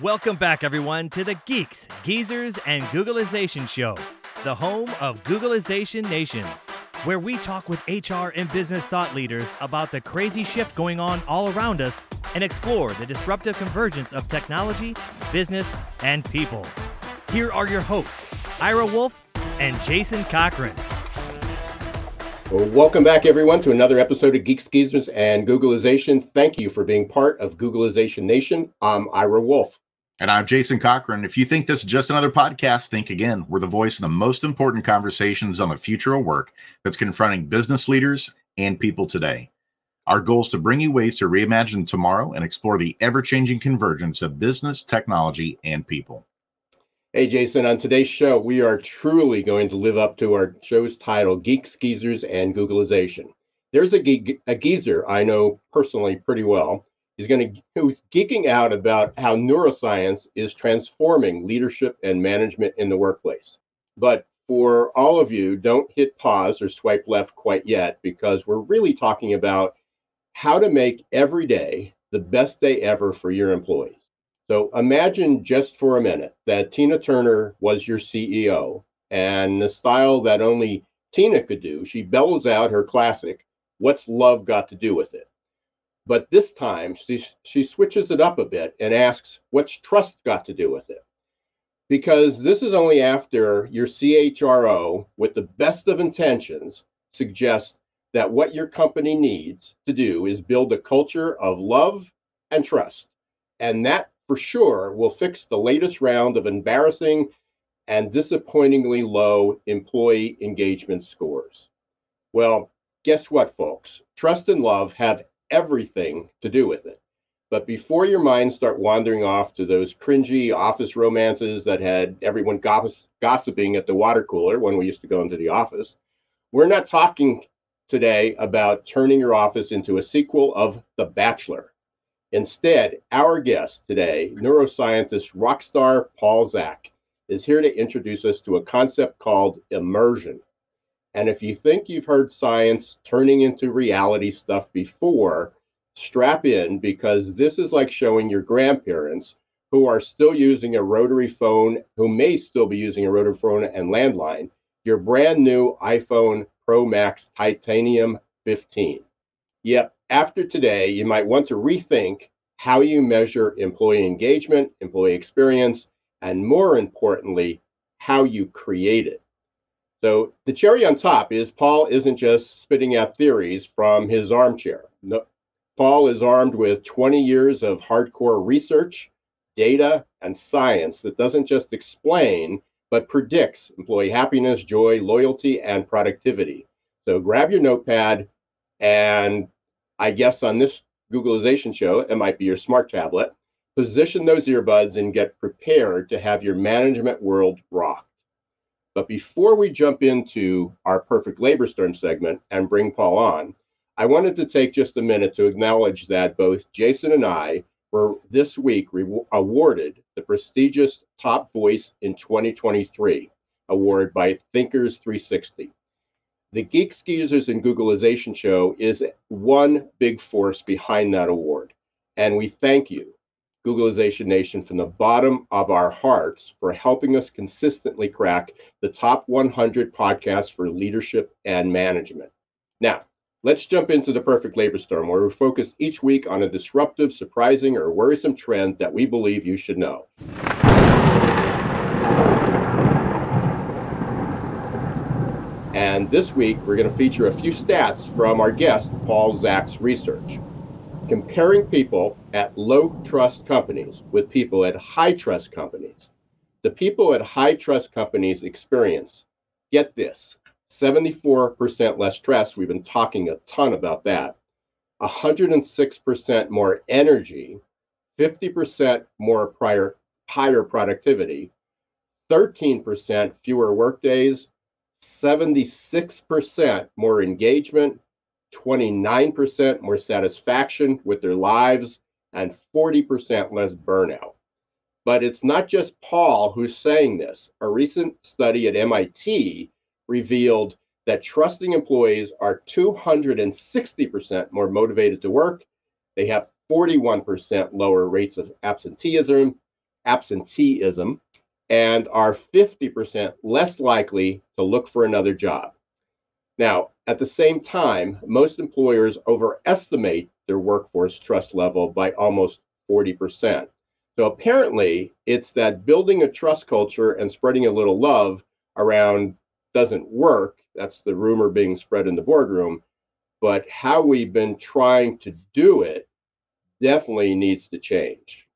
Welcome back, everyone, to the Geeks, Geezers, and Googlization Show, the home of Googlization Nation, where we talk with HR and business thought leaders about the crazy shift going on all around us and explore the disruptive convergence of technology, business, and people. Here are your hosts, Ira Wolfe and Jason Cochran. Welcome back, everyone, to another episode of Geeks, Geezers, and Googlization. Thank you for being part of Googlization Nation. I'm Ira Wolfe. And I'm Jason Cochran. If you think this is just another podcast, think again. We're the voice of the most important conversations on the future of work that's confronting business leaders and people today. Our goal is to bring you ways to reimagine tomorrow and explore the ever changing convergence of business, technology, and people. Hey, Jason, on today's show, we are truly going to live up to our show's title Geeks, Geezers, and Googlization. There's a, ge- a geezer I know personally pretty well He's going to who's geeking out about how neuroscience is transforming leadership and management in the workplace. But for all of you, don't hit pause or swipe left quite yet because we're really talking about how to make every day the best day ever for your employees. So imagine just for a minute that Tina Turner was your CEO and the style that only Tina could do, she bellows out her classic, What's Love Got to Do with It? But this time she, she switches it up a bit and asks, What's trust got to do with it? Because this is only after your CHRO, with the best of intentions, suggests that what your company needs to do is build a culture of love and trust. And that for sure will fix the latest round of embarrassing and disappointingly low employee engagement scores. Well, guess what, folks? Trust and love have everything to do with it. But before your mind start wandering off to those cringy office romances that had everyone goss- gossiping at the water cooler when we used to go into the office, we're not talking today about turning your office into a sequel of The Bachelor. Instead, our guest today, neuroscientist rock star Paul Zak, is here to introduce us to a concept called immersion. And if you think you've heard science turning into reality stuff before, strap in because this is like showing your grandparents who are still using a rotary phone, who may still be using a rotary phone and landline, your brand new iPhone Pro Max Titanium 15. Yep, after today, you might want to rethink how you measure employee engagement, employee experience, and more importantly, how you create it. So the cherry on top is Paul isn't just spitting out theories from his armchair. No, Paul is armed with 20 years of hardcore research, data, and science that doesn't just explain, but predicts employee happiness, joy, loyalty, and productivity. So grab your notepad, and I guess on this Googlization show, it might be your smart tablet. Position those earbuds and get prepared to have your management world rock. But before we jump into our perfect labor storm segment and bring Paul on, I wanted to take just a minute to acknowledge that both Jason and I were this week re- awarded the prestigious Top Voice in 2023 award by Thinkers 360. The Geeks, Geezers, and Googlization show is one big force behind that award. And we thank you Googlization Nation from the bottom of our hearts for helping us consistently crack the top 100 podcasts for leadership and management. Now, let's jump into the perfect labor storm, where we focus each week on a disruptive, surprising, or worrisome trend that we believe you should know. And this week, we're going to feature a few stats from our guest, Paul Zak's research comparing people at low trust companies with people at high trust companies. The people at high trust companies experience, get this, 74% less stress. We've been talking a ton about that. 106% more energy, 50% more prior, higher productivity, 13% fewer workdays, 76% more engagement, 29% more satisfaction with their lives, and 40% less burnout. But it's not just Paul who's saying this. A recent study at MIT revealed that trusting employees are 260% more motivated to work. They have 41% lower rates of absenteeism, absenteeism and are 50% less likely to look for another job. Now, at the same time, most employers overestimate their workforce trust level by almost 40%. So apparently, it's that building a trust culture and spreading a little love around doesn't work. That's the rumor being spread in the boardroom. But how we've been trying to do it definitely needs to change.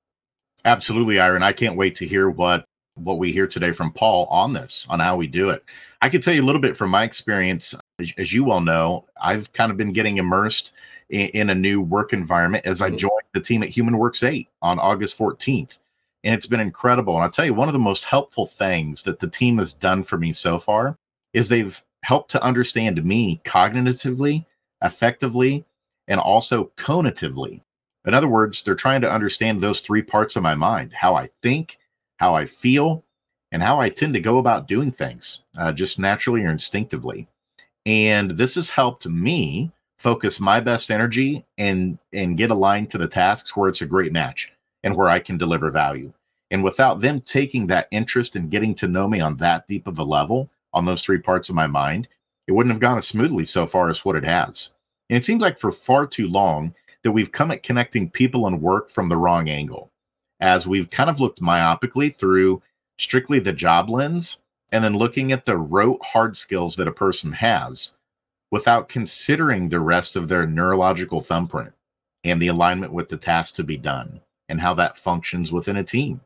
Absolutely, Ira. I can't wait to hear what what we hear today from Paul on this, on how we do it. I can tell you a little bit from my experience. As, as you well know, I've kind of been getting immersed in, in a new work environment as I mm-hmm. joined the team at Human Works 8 on August 14th. And it's been incredible. And I'll tell you, one of the most helpful things that the team has done for me so far is they've helped to understand me cognitively, affectively, and also conatively. In other words, they're trying to understand those three parts of my mind how I think, how I feel, and how I tend to go about doing things, uh, just naturally or instinctively. And this has helped me focus my best energy and and get aligned to the tasks where it's a great match and where I can deliver value. And without them taking that interest and getting to know me on that deep of a level on those three parts of my mind, it wouldn't have gone as smoothly so far as what it has. And it seems like for far too long that we've come at connecting people and work from the wrong angle, as we've kind of looked myopically through strictly the job lens and then looking at the rote hard skills that a person has without considering the rest of their neurological thumbprint and the alignment with the task to be done and how that functions within a team.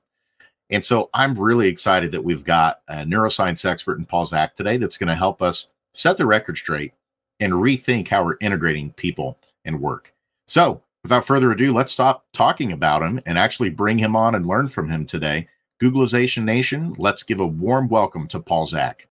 And so I'm really excited that we've got a neuroscience expert in Paul Zak today that's going to help us set the record straight and rethink how we're integrating people and work. So, without further ado, let's stop talking about him and actually bring him on and learn from him today. Googlization Nation, let's give a warm welcome to Paul Zak.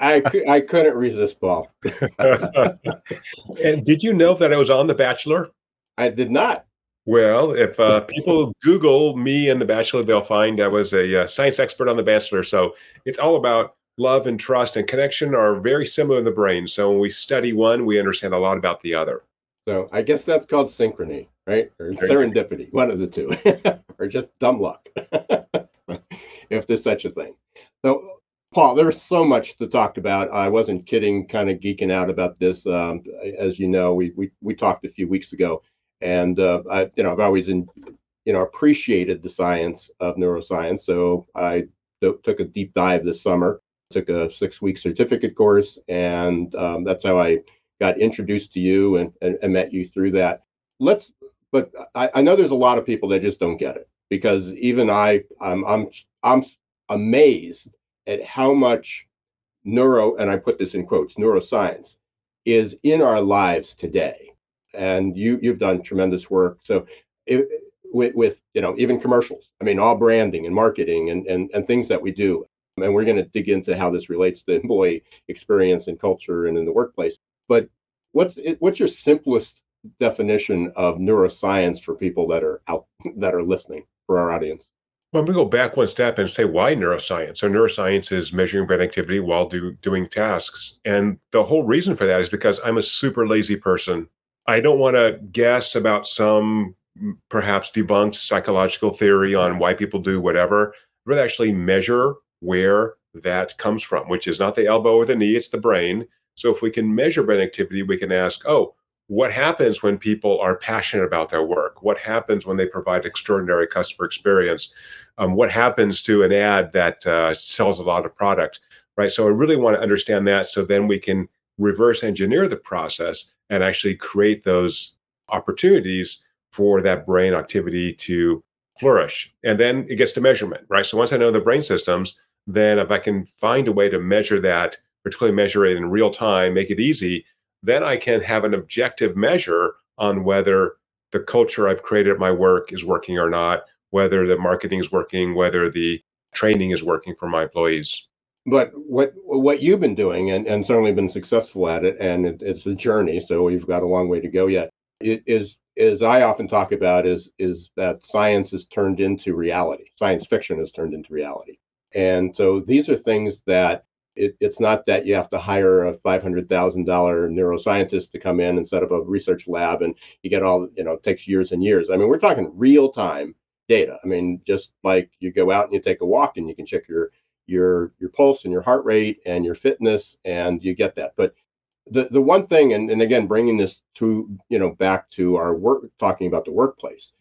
I, I couldn't resist Paul. and did you know that I was on The Bachelor? I did not. Well, if uh, people Google me and The Bachelor, they'll find I was a uh, science expert on The Bachelor. So it's all about love and trust and connection are very similar in the brain. So when we study one, we understand a lot about the other. So I guess that's called synchrony, right? Or serendipity, one of the two, or just dumb luck, if there's such a thing. So Paul, there's so much to talk about. I wasn't kidding, kind of geeking out about this. Um, as you know, we, we we talked a few weeks ago, and uh, I, you know, I've always in, you know, appreciated the science of neuroscience. So I took a deep dive this summer, took a six-week certificate course, and um, that's how I got introduced to you and, and, and met you through that. Let's, but I, I know there's a lot of people that just don't get it because even I, I'm I'm I'm amazed at how much neuro, and I put this in quotes, neuroscience is in our lives today. And you you've done tremendous work. So it, with, with you know even commercials, I mean all branding and marketing and and, and things that we do. And we're going to dig into how this relates to employee experience and culture and in the workplace. But what's what's your simplest definition of neuroscience for people that are out that are listening for our audience? Well, to go back one step and say why neuroscience. So, neuroscience is measuring brain activity while do, doing tasks. And the whole reason for that is because I'm a super lazy person. I don't want to guess about some perhaps debunked psychological theory on why people do whatever. I'd rather actually measure where that comes from, which is not the elbow or the knee, it's the brain. So, if we can measure brain activity, we can ask, oh, what happens when people are passionate about their work? What happens when they provide extraordinary customer experience? Um, what happens to an ad that uh, sells a lot of product, right? So I really want to understand that so then we can reverse engineer the process and actually create those opportunities for that brain activity to flourish. And then it gets to measurement, right? So once I know the brain systems, then if I can find a way to measure that, particularly measure it in real time, make it easy, then I can have an objective measure on whether the culture I've created at my work is working or not, whether the marketing is working, whether the training is working for my employees. But what what you've been doing, and, and certainly been successful at it, and it, it's a journey, so we've got a long way to go yet. It is as I often talk about is is that science is turned into reality. Science fiction is turned into reality. And so these are things that It, it's not that you have to hire a $500,000 neuroscientist to come in and set up a research lab and you get all, you know, it takes years and years. I mean, we're talking real time data. I mean, just like you go out and you take a walk and you can check your your your pulse and your heart rate and your fitness and you get that. But the the one thing and, and again bringing this to you know back to our work talking about the workplace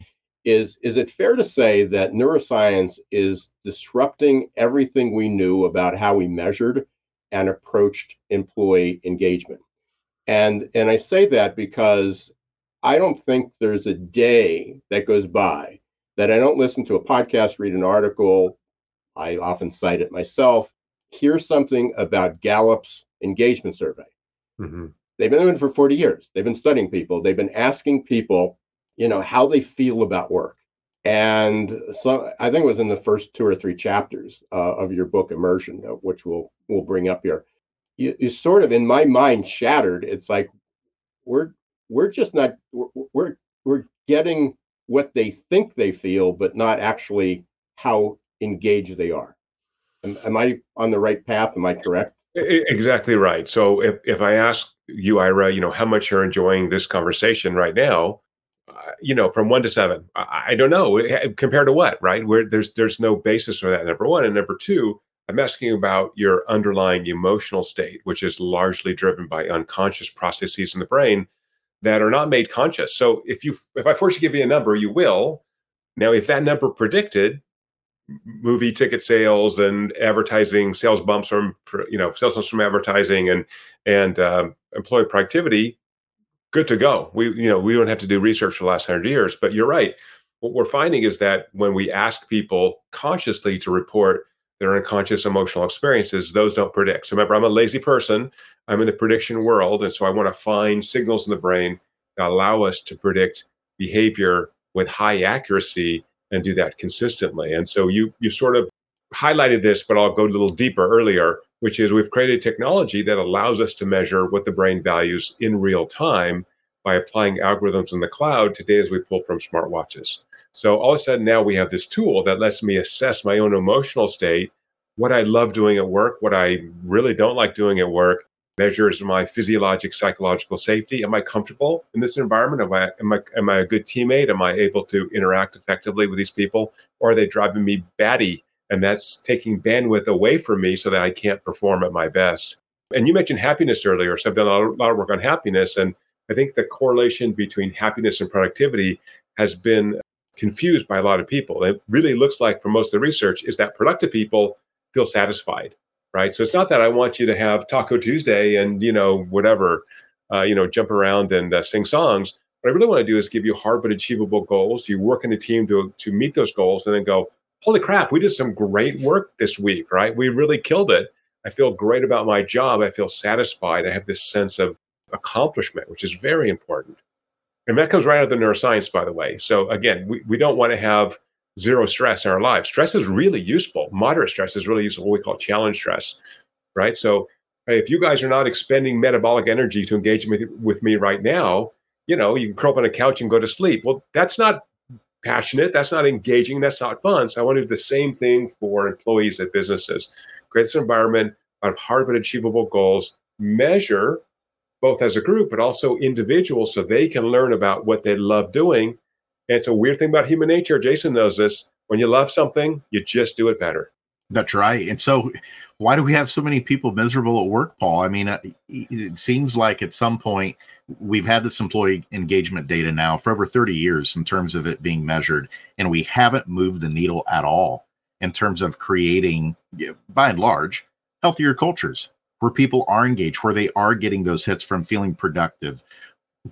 is is it fair to say that neuroscience is disrupting everything we knew about how we measured and approached employee engagement? And and i say that because i don't think there's a day that goes by that i don't listen to a podcast read an article i often cite it myself hear something about gallup's engagement survey. Mm-hmm. they've been doing it for 40 years. They've been studying people. They've been asking people you know how they feel about work. And so i think it was in the first two or three chapters uh, of your book immersion uh, which we'll we'll bring up here you, you, sort of in my mind shattered. It's like we're we're just not we're we're getting what they think they feel but not actually how engaged they are. Am, am i on the right path? Am i correct? Exactly right. So if, if i ask you ira you know how much you're enjoying this conversation right now Uh, you know, from one to seven, I, I, don't know eh, eh, compared to what, right? Where there's there's no basis for that. Number one, and number two, I'm asking about your underlying emotional state, which is largely driven by unconscious processes in the brain that are not made conscious. So if you if I force you give me a number, you will. Now, if that number predicted movie ticket sales and advertising sales bumps from you know sales bumps from advertising and and um, employee productivity good to go. We, you know, we don't have to do research for the last hundred years. But you're right. What we're finding is that when we ask people consciously to report their unconscious emotional experiences, those don't predict. So remember, I'm a lazy person. I'm in the prediction world, and so I want to find signals in the brain that allow us to predict behavior with high accuracy and do that consistently. And so you you sort of highlighted this, but I'll go a little deeper earlier which is we've created technology that allows us to measure what the brain values in real time by applying algorithms in the cloud to data we pull from smartwatches. So all of a sudden now we have this tool that lets me assess my own emotional state, what I love doing at work, what I really don't like doing at work, measures my physiologic, psychological safety. Am I comfortable in this environment? Am I, am I, am I a good teammate? Am I able to interact effectively with these people? Or are they driving me batty and that's taking bandwidth away from me so that I can't perform at my best. And you mentioned happiness earlier. So I've done a lot of work on happiness. And I think the correlation between happiness and productivity has been confused by a lot of people. It really looks like, from most of the research, is that productive people feel satisfied, right? So it's not that I want you to have Taco Tuesday and, you know, whatever, uh, you know, jump around and uh, sing songs. What I really want to do is give you hard but achievable goals. You work in a team to, to meet those goals and then go, holy crap, we did some great work this week, right? We really killed it. I feel great about my job. I feel satisfied. I have this sense of accomplishment, which is very important. And that comes right out of the neuroscience, by the way. So again, we, we don't want to have zero stress in our lives. Stress is really useful. Moderate stress is really useful, what we call challenge stress, right? So if you guys are not expending metabolic energy to engage with, with me right now, you know, you can curl up on a couch and go to sleep. Well, that's not passionate. That's not engaging. That's not fun. So I want to do the same thing for employees at businesses. Create this environment of hard but achievable goals. Measure both as a group, but also individuals so they can learn about what they love doing. And it's a weird thing about human nature. Jason knows this. When you love something, you just do it better. That's right. And so, why do we have so many people miserable at work, Paul? I mean, uh, it seems like at some point we've had this employee engagement data now for over 30 years in terms of it being measured, and we haven't moved the needle at all in terms of creating, by and large, healthier cultures where people are engaged, where they are getting those hits from feeling productive.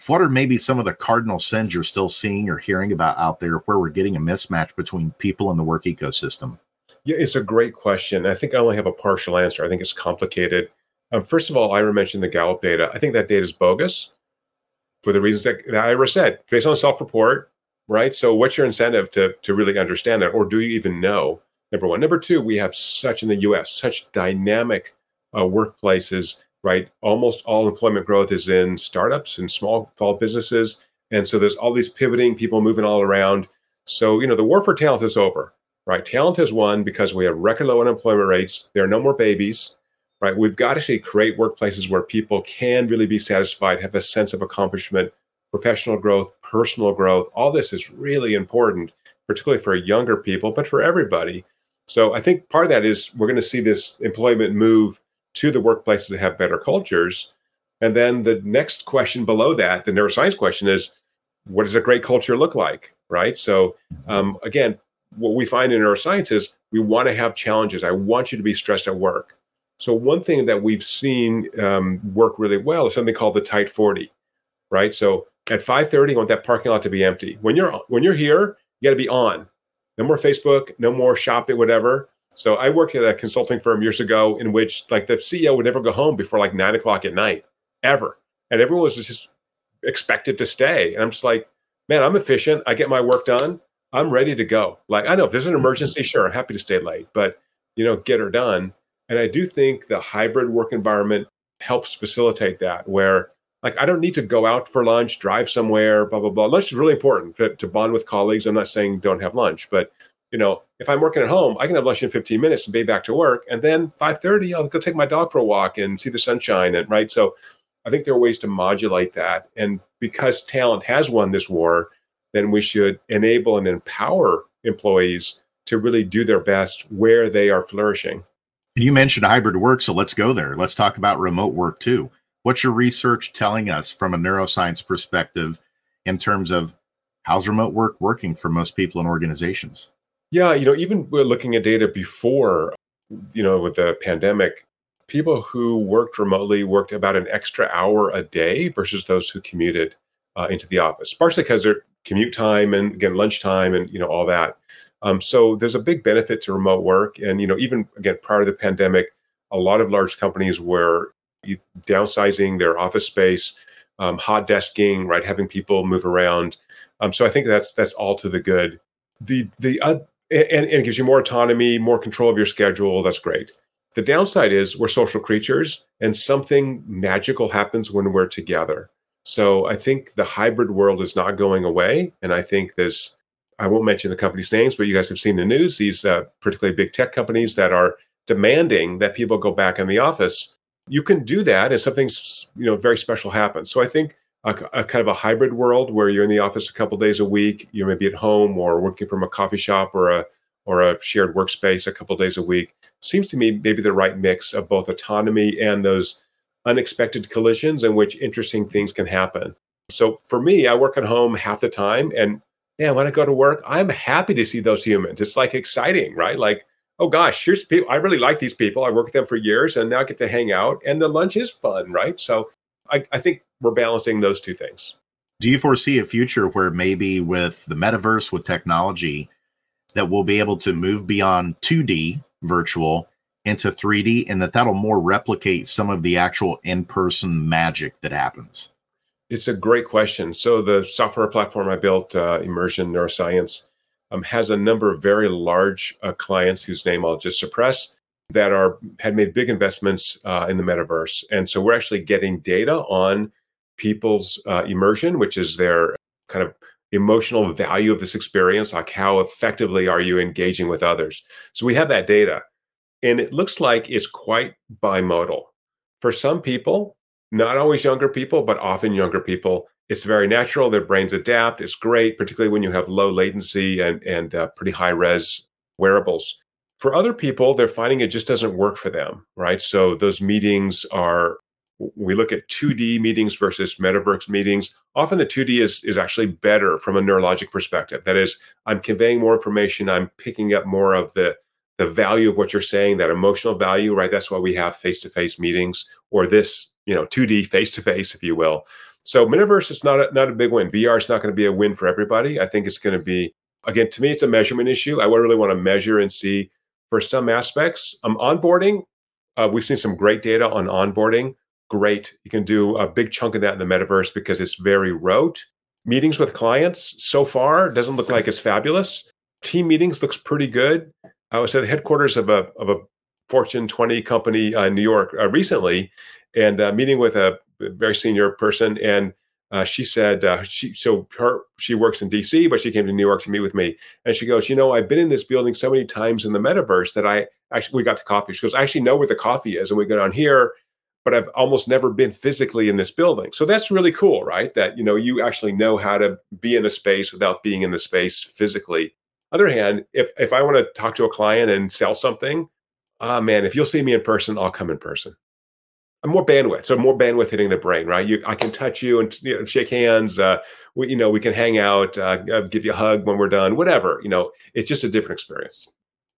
What are maybe some of the cardinal sins you're still seeing or hearing about out there where we're getting a mismatch between people and the work ecosystem? Yeah, it's a great question. I think I only have a partial answer. I think it's complicated. Um, first of all, Ira mentioned the Gallup data. I think that data is bogus for the reasons that, that Ira said, based on self-report, right? So, what's your incentive to to really understand that, or do you even know? Number one. Number two, we have such in the U.S. such dynamic uh, workplaces, right? Almost all employment growth is in startups and small small businesses, and so there's all these pivoting, people moving all around. So, you know, the war for talent is over right? Talent has won because we have record low unemployment rates. There are no more babies, right? We've got to actually create workplaces where people can really be satisfied, have a sense of accomplishment, professional growth, personal growth. All this is really important, particularly for younger people, but for everybody. So I think part of that is we're going to see this employment move to the workplaces that have better cultures. And then the next question below that, the neuroscience question is, what does a great culture look like? Right. So um, again, what we find in neuroscience is we want to have challenges. I want you to be stressed at work. So one thing that we've seen um, work really well is something called the tight 40, right? So at 5:30, you want that parking lot to be empty. When you're when you're here, you got to be on. No more Facebook, no more shopping, whatever. So I worked at a consulting firm years ago in which like the CEO would never go home before like nine o'clock at night, ever. And everyone was just expected to stay. And I'm just like, man, I'm efficient. I get my work done. I'm ready to go. Like, I know if there's an emergency, mm-hmm. sure, I'm happy to stay late, but you know, get her done. And I do think the hybrid work environment helps facilitate that where like I don't need to go out for lunch, drive somewhere, blah, blah, blah. Lunch is really important to, to bond with colleagues. I'm not saying don't have lunch, but you know, if I'm working at home, I can have lunch in 15 minutes and be back to work. And then 5:30, I'll go take my dog for a walk and see the sunshine. And right. So I think there are ways to modulate that. And because talent has won this war, then we should enable and empower employees to really do their best where they are flourishing. You mentioned hybrid work, so let's go there. Let's talk about remote work too. What's your research telling us from a neuroscience perspective in terms of how's remote work working for most people and organizations? Yeah, you know, even we're looking at data before, you know, with the pandemic, people who worked remotely worked about an extra hour a day versus those who commuted uh, into the office, partially because their commute time and again lunchtime and you know all that. Um, so there's a big benefit to remote work, and you know even again prior to the pandemic, a lot of large companies were downsizing their office space, um, hot desking, right, having people move around. Um, so I think that's that's all to the good. The the uh, and, and it gives you more autonomy, more control of your schedule. That's great. The downside is we're social creatures, and something magical happens when we're together. So I think the hybrid world is not going away, and I think this. I won't mention the company's names, but you guys have seen the news. These uh, particularly big tech companies that are demanding that people go back in the office. You can do that, and something you know very special happens. So I think a, a, kind of a hybrid world where you're in the office a couple days a week, you're maybe at home or working from a coffee shop or a or a shared workspace a couple days a week seems to me maybe the right mix of both autonomy and those unexpected collisions in which interesting things can happen. So for me, I work at home half the time and yeah, when I go to work, I'm happy to see those humans. It's like exciting, right? Like, oh gosh, here's people. I really like these people. I work with them for years and now I get to hang out and the lunch is fun, right? So I, I think we're balancing those two things. Do you foresee a future where maybe with the metaverse, with technology, that we'll be able to move beyond 2D virtual into 3D and that that'll more replicate some of the actual in person magic that happens? It's a great question. So, the software platform I built, uh, Immersion Neuroscience, um, has a number of very large uh, clients whose name I'll just suppress that are had made big investments uh, in the metaverse, and so we're actually getting data on people's uh, immersion, which is their kind of emotional value of this experience, like how effectively are you engaging with others. So we have that data, and it looks like it's quite bimodal. For some people, not always younger people, but often younger people, it's very natural. Their brains adapt. It's great, particularly when you have low latency and and uh, pretty high res wearables. For other people, they're finding it just doesn't work for them, right? So those meetings are we look at 2D meetings versus metaverse meetings. Often the 2D is, is actually better from a neurologic perspective. That is, I'm conveying more information, I'm picking up more of the, the value of what you're saying, that emotional value, right? That's why we have face-to-face meetings or this, you know, 2D face-to-face, if you will. So metaverse is not a, not a big win. VR is not going to be a win for everybody. I think it's going to be, again, to me, it's a measurement issue. I would really want to measure and see for some aspects. Um, onboarding, uh, we've seen some great data on onboarding great. You can do a big chunk of that in the metaverse because it's very rote. Meetings with clients so far doesn't look like it's fabulous. Team meetings looks pretty good. I was at the headquarters of a of a Fortune 20 company uh, in New York uh, recently, and uh, meeting with a very senior person, and uh, she said uh, she so her she works in DC, but she came to New York to meet with me, and she goes, you know, I've been in this building so many times in the metaverse that I actually we got to coffee. She goes, I actually know where the coffee is, and we go down here, but I've almost never been physically in this building. So that's really cool, right? That you know you actually know how to be in a space without being in the space physically. Other hand, if if I want to talk to a client and sell something, ah man, if you'll see me in person, I'll come in person I'm more bandwidth. So more bandwidth hitting the brain, right? You, I can touch you and you know, shake hands. Uh, we, you know, we can hang out, uh, give you a hug when we're done, whatever. You know, it's just a different experience.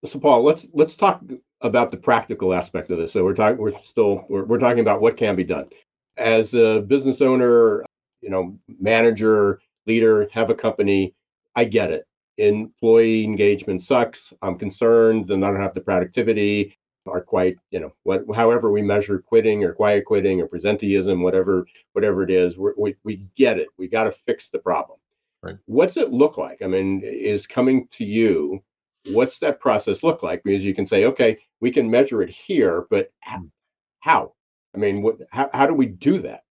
So Paul, let's let's talk about the practical aspect of this. So we're talking, we're still we're, we're talking about what can be done as a business owner, you know, manager, leader, have a company. I get it. Employee engagement sucks. I'm concerned, and I don't have the productivity are quite, you know, what, however we measure quitting or quiet quitting or presenteeism, whatever, whatever it is, we we get it. We got to fix the problem. Right. What's it look like? I mean, is coming to you. What's that process look like? Because you can say, okay, we can measure it here, but hmm. how? I mean, what? How, how do we do that?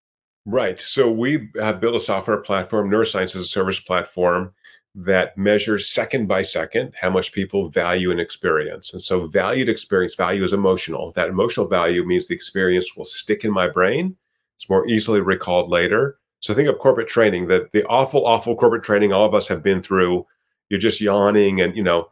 Right. So we have built a software platform, neuroscience as a service platform, that measures second by second how much people value an experience. And so, valued experience value is emotional. That emotional value means the experience will stick in my brain. It's more easily recalled later. So, think of corporate training, that the awful, awful corporate training all of us have been through. You're just yawning, and you know,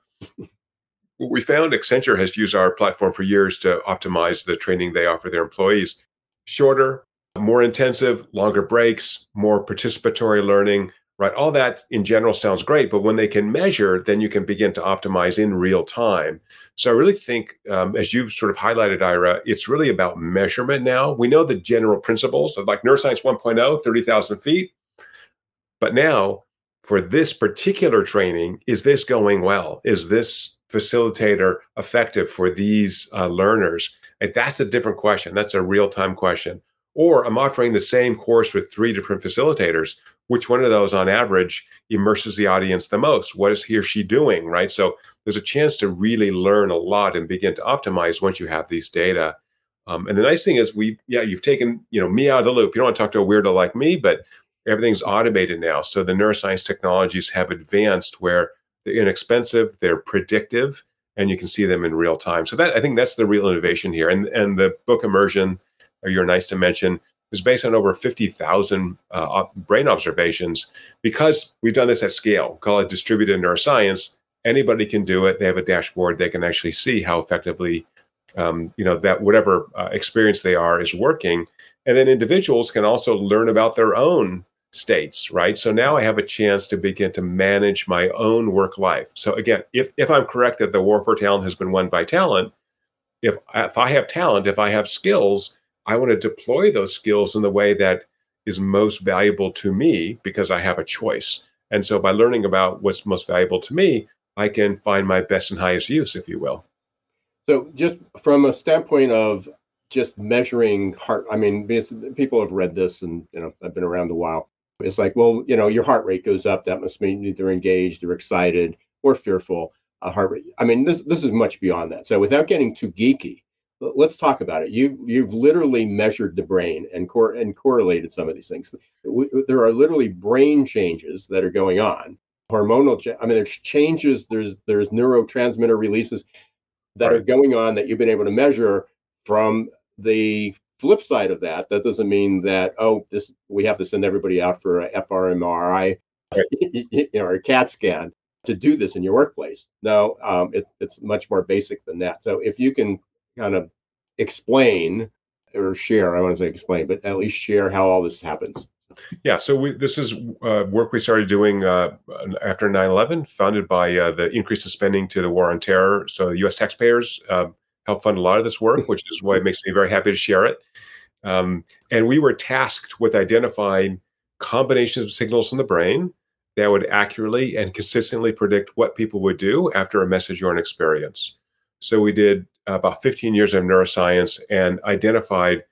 we found Accenture has used our platform for years to optimize the training they offer their employees. Shorter, more intensive, longer breaks, more participatory learning, right? All that in general sounds great, but when they can measure, then you can begin to optimize in real time. So I really think, um, as you've sort of highlighted, Ira, it's really about measurement now. We know the general principles of like neuroscience 1.0, 30,000 feet. But now, for this particular training, is this going well? Is this facilitator effective for these uh, learners? And that's a different question. That's a real time question. Or I'm offering the same course with three different facilitators which one of those on average immerses the audience the most? What is he or she doing right? So there's a chance to really learn a lot and begin to optimize once you have these data. Um, and the nice thing is we yeah you've taken you know me out of the loop. You don't want to talk to a weirdo like me but everything's automated now. So the neuroscience technologies have advanced where they're inexpensive they're predictive and you can see them in real time. So that i think that's the real innovation here. And and the book immersion or you're nice to mention is based on over 50,000 uh, brain observations. Because we've done this at scale, call it distributed neuroscience, anybody can do it. They have a dashboard. They can actually see how effectively, um, you know, that whatever uh, experience they are is working. And then individuals can also learn about their own states, right? So now I have a chance to begin to manage my own work life. So again, if if I'm correct that the war for talent has been won by talent, if if I have talent, if I have skills, I want to deploy those skills in the way that is most valuable to me because I have a choice. And so by learning about what's most valuable to me, I can find my best and highest use, if you will. So just from a standpoint of just measuring heart, I mean, people have read this and, you know, I've been around a while. It's like, well, you know, your heart rate goes up. That must mean they're engaged, they're excited, or fearful. A heart rate. I mean, this this is much beyond that. So without getting too geeky, let's talk about it. You you've literally measured the brain and cor- and correlated some of these things. there are literally brain changes that are going on. Hormonal, cha- I mean, there's changes. There's there's neurotransmitter releases that right. are going on that you've been able to measure. From the flip side of that, that doesn't mean that oh, this we have to send everybody out for a fMRI, right. you know, or a CAT scan to do this in your workplace. No, um, it, it's much more basic than that. So if you can kind of explain or share, I want to say explain, but at least share how all this happens. Yeah, so we, this is uh, work we started doing uh, after 9/11, funded by uh, the increase in spending to the war on terror. So U.S. taxpayers uh, help fund a lot of this work, which is why it makes me very happy to share it. Um, and we were tasked with identifying combinations of signals in the brain that would accurately and consistently predict what people would do after a message or an experience. So we did about 15 years of neuroscience and identified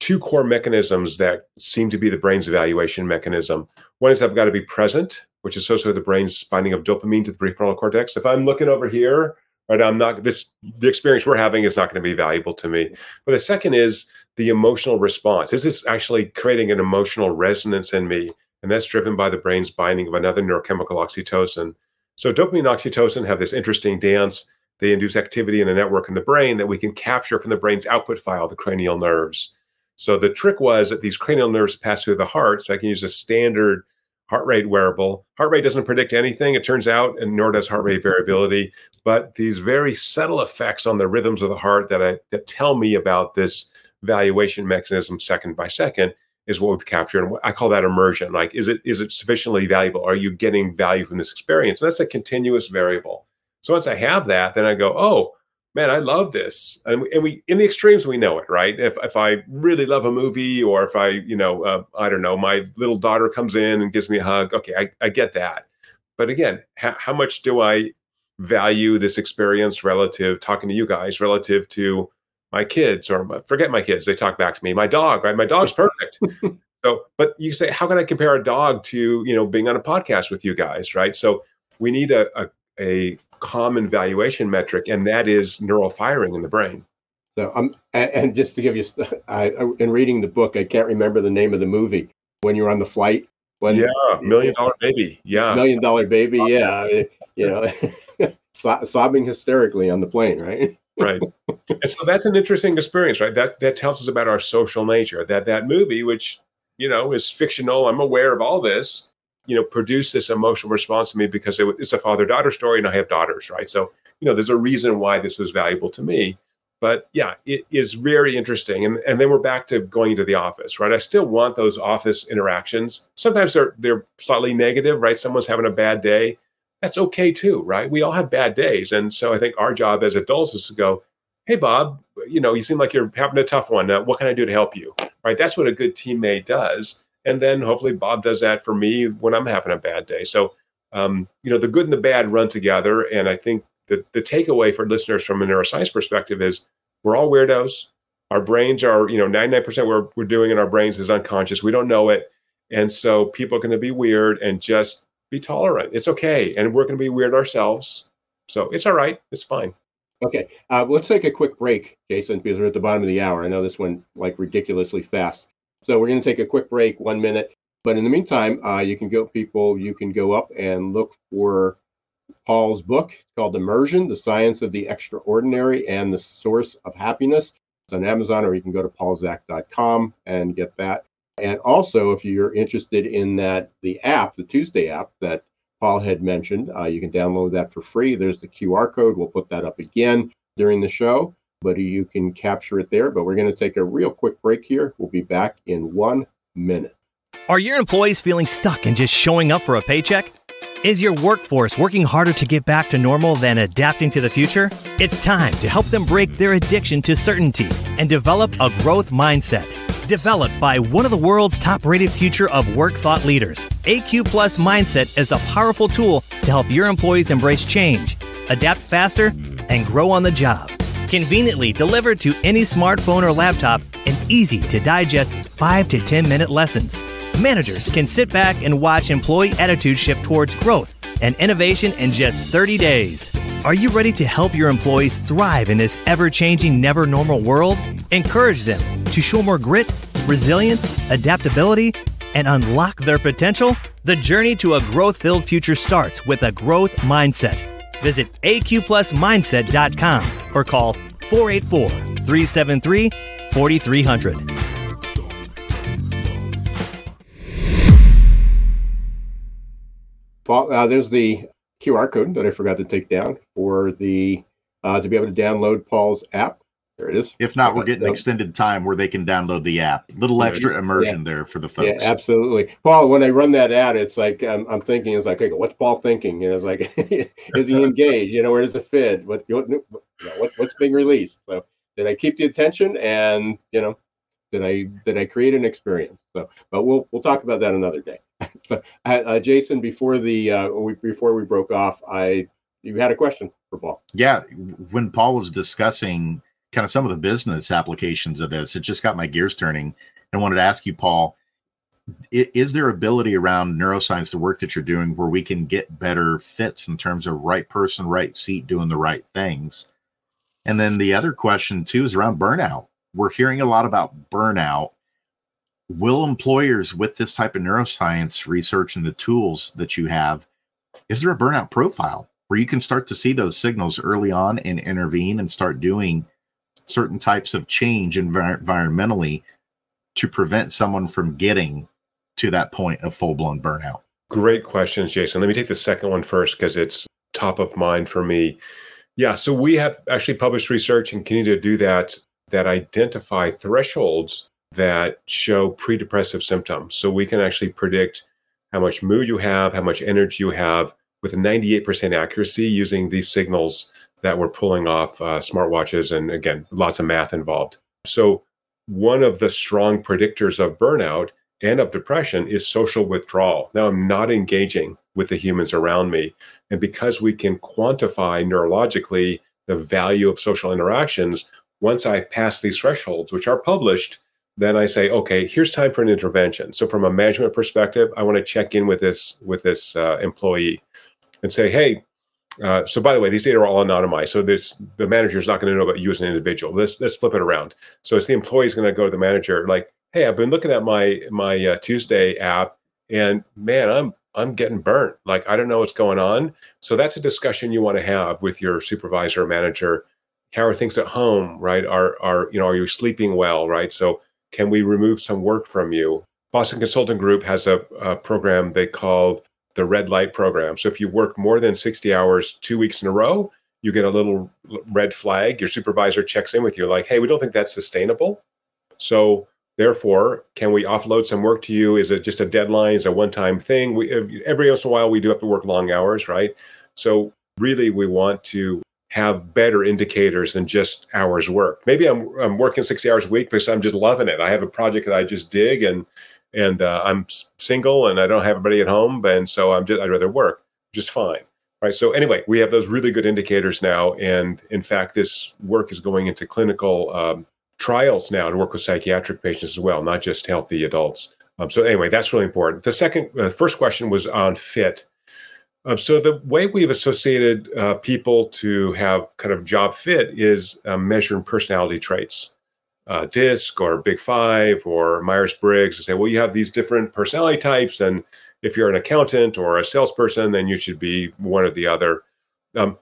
two core mechanisms that seem to be the brain's evaluation mechanism. One is I've got to be present, which is associated with the brain's binding of dopamine to the prefrontal cortex. If I'm looking over here, right, I'm not this the experience we're having is not going to be valuable to me. But the second is the emotional response. This is this actually creating an emotional resonance in me and that's driven by the brain's binding of another neurochemical oxytocin. So dopamine and oxytocin have this interesting dance. They induce activity in a network in the brain that we can capture from the brain's output file, the cranial nerves. So the trick was that these cranial nerves pass through the heart. So I can use a standard heart rate wearable. Heart rate doesn't predict anything, it turns out, and nor does heart rate mm-hmm. variability. But these very subtle effects on the rhythms of the heart that I, that tell me about this valuation mechanism second by second is what we've captured. And I call that immersion. Like, is it is it sufficiently valuable? Are you getting value from this experience? And that's a continuous variable. So once I have that, then I go, oh man, I love this. And we, and we in the extremes we know it, right? If if I really love a movie, or if I you know uh, I don't know, my little daughter comes in and gives me a hug. Okay, I, I get that. But again, ha- how much do I value this experience relative talking to you guys relative to my kids or forget my kids they talk back to me my dog right my dog's perfect so but you say how can i compare a dog to you know being on a podcast with you guys right so we need a, a, a common valuation metric and that is neural firing in the brain. So um and, and just to give you I, in reading the book i can't remember the name of the movie. When you're on the flight when yeah million dollar baby yeah. Million dollar baby yeah you know sobbing hysterically on the plane right? Right. And so that's an interesting experience right? That that tells us about our social nature. That that movie which you know is fictional i'm aware of all this you know produce this emotional response to me because it, it's a father daughter story and i have daughters right so you know there's a reason why this was valuable to me but yeah it is very interesting and, and then we're back to going into the office right i still want those office interactions sometimes they're they're slightly negative right someone's having a bad day that's okay too, right? We all have bad days. And so I think our job as adults is to go, hey, Bob, you know, you seem like you're having a tough one. Uh, what can I do to help you? Right. That's what a good teammate does. And then hopefully Bob does that for me when I'm having a bad day. So, um, you know, the good and the bad run together. And I think the, the takeaway for listeners from a neuroscience perspective is we're all weirdos. Our brains are, you know, 99% what we're doing in our brains is unconscious. We don't know it. And so people are going to be weird and just be tolerant. It's okay. And we're going to be weird ourselves. So it's all right. It's fine. Okay. Uh, let's take a quick break, Jason, because we're at the bottom of the hour. I know this went like ridiculously fast. So we're going to take a quick break, one minute. But in the meantime, uh, you can go, people, you can go up and look for Paul's book it's called Immersion The Science of the Extraordinary and the Source of Happiness. It's on Amazon, or you can go to paulzak.com and get that. And also, if you're interested in that, the app, the Tuesday app that Paul had mentioned, uh, you can download that for free. There's the QR code. We'll put that up again during the show, but you can capture it there. But we're going to take a real quick break here. We'll be back in one minute. Are your employees feeling stuck and just showing up for a paycheck? Is your workforce working harder to get back to normal than adapting to the future? It's time to help them break their addiction to certainty and develop a growth mindset developed by one of the world's top rated future of work thought leaders. AQ Plus Mindset is a powerful tool to help your employees embrace change, adapt faster, and grow on the job. Conveniently delivered to any smartphone or laptop in easy to digest 5 to 10 minute lessons. Managers can sit back and watch employee attitude shift towards growth and innovation in just 30 days. Are you ready to help your employees thrive in this ever changing, never normal world? Encourage them to show more grit, resilience, adaptability, and unlock their potential? The journey to a growth filled future starts with a growth mindset. Visit aqplusmindset.com or call 484 373 4300. Paul, uh, there's the QR code that I forgot to take down for the uh, to be able to download Paul's app. There it is. If not, we're getting extended time where they can download the app. Little extra immersion yeah. there for the folks. Yeah, absolutely. Paul, when I run that ad, it's like I'm, I'm thinking, it's like, okay, what's Paul thinking? You know, it's like, is he engaged? You know, where does it fit? What, what, what what's being released? So did I keep the attention? And you know, did I did I create an experience? So, but we'll we'll talk about that another day. so, uh, Jason, before the uh, we, before we broke off, I you had a question for Paul. Yeah, when Paul was discussing kind of some of the business applications of this, it just got my gears turning. And wanted to ask you, Paul, is there ability around neuroscience, the work that you're doing, where we can get better fits in terms of right person, right seat, doing the right things? And then the other question too is around burnout. We're hearing a lot about burnout will employers with this type of neuroscience research and the tools that you have is there a burnout profile where you can start to see those signals early on and intervene and start doing certain types of change envir- environmentally to prevent someone from getting to that point of full-blown burnout? Great questions jason. Let me take the second one first because it's top of mind for me. Yeah so we have actually published research and continue to do that that identify thresholds that show pre-depressive symptoms. So we can actually predict how much mood you have, how much energy you have with a 98% accuracy using these signals that we're pulling off uh, smartwatches. And again, lots of math involved. So one of the strong predictors of burnout and of depression is social withdrawal. Now I'm not engaging with the humans around me. And because we can quantify neurologically the value of social interactions, once I pass these thresholds, which are published, then I say, okay, here's time for an intervention. So from a management perspective, I want to check in with this with this uh, employee and say, hey, uh, so by the way, these data are all anonymized. So this the manager is not going to know about you as an individual. Let's let's flip it around. So it's the employee is going to go to the manager like, hey, I've been looking at my my uh, Tuesday app, and man, I'm I'm getting burnt. Like I don't know what's going on. So that's a discussion you want to have with your supervisor or manager. How are things at home? Right? Are are you know are you sleeping well? Right? So can we remove some work from you? Boston Consulting Group has a, a program they call the red light program. So if you work more than 60 hours two weeks in a row, you get a little red flag. Your supervisor checks in with you, like, hey, we don't think that's sustainable. So therefore, can we offload some work to you? Is it just a deadline? Is a one-time thing? We every once in a while we do have to work long hours, right? So really, we want to have better indicators than just hours worked. Maybe I'm I'm working 60 hours a week because I'm just loving it. I have a project that I just dig and and uh, I'm single and I don't have anybody at home and so I'm just I'd rather work just fine. Right. So anyway, we have those really good indicators now, and in fact, this work is going into clinical um, trials now to work with psychiatric patients as well, not just healthy adults. Um, so anyway, that's really important. The second, uh, first question was on fit, um, so the way we've associated uh, people to have kind of job fit is uh, measuring personality traits, uh, DISC or Big Five or Myers Briggs, and say, well, you have these different personality types, and if you're an accountant or a salesperson, then you should be one or the other. Um,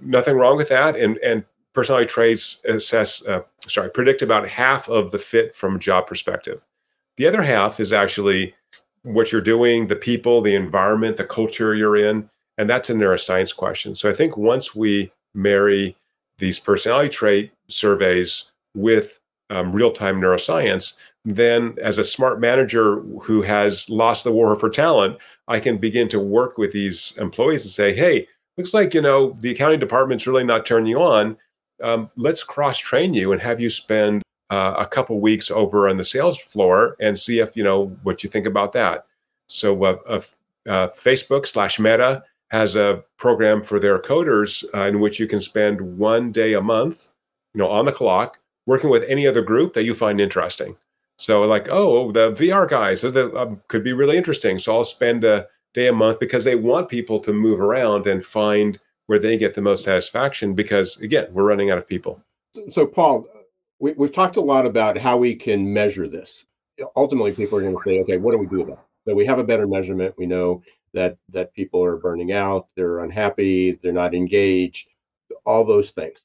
nothing wrong with that, and and personality traits assess, uh, sorry, predict about half of the fit from a job perspective. The other half is actually what you're doing, the people, the environment, the culture you're in. And that's a neuroscience question. So I think once we marry these personality trait surveys with um, real time neuroscience, then as a smart manager who has lost the war for talent, I can begin to work with these employees and say, hey, looks like, you know, the accounting department's really not turning you on. Um, let's cross train you and have you spend uh, a couple weeks over on the sales floor and see if you know what you think about that. So, uh, uh, uh Facebook slash Meta has a program for their coders uh, in which you can spend one day a month, you know, on the clock working with any other group that you find interesting. So, like, oh, the VR guys so that um, could be really interesting. So, I'll spend a day a month because they want people to move around and find where they get the most satisfaction. Because again, we're running out of people. So, Paul, we, we've talked a lot about how we can measure this. Ultimately, people are going to say, okay, what do we do about it? So we have a better measurement. We know that that people are burning out, they're unhappy, they're not engaged, all those things.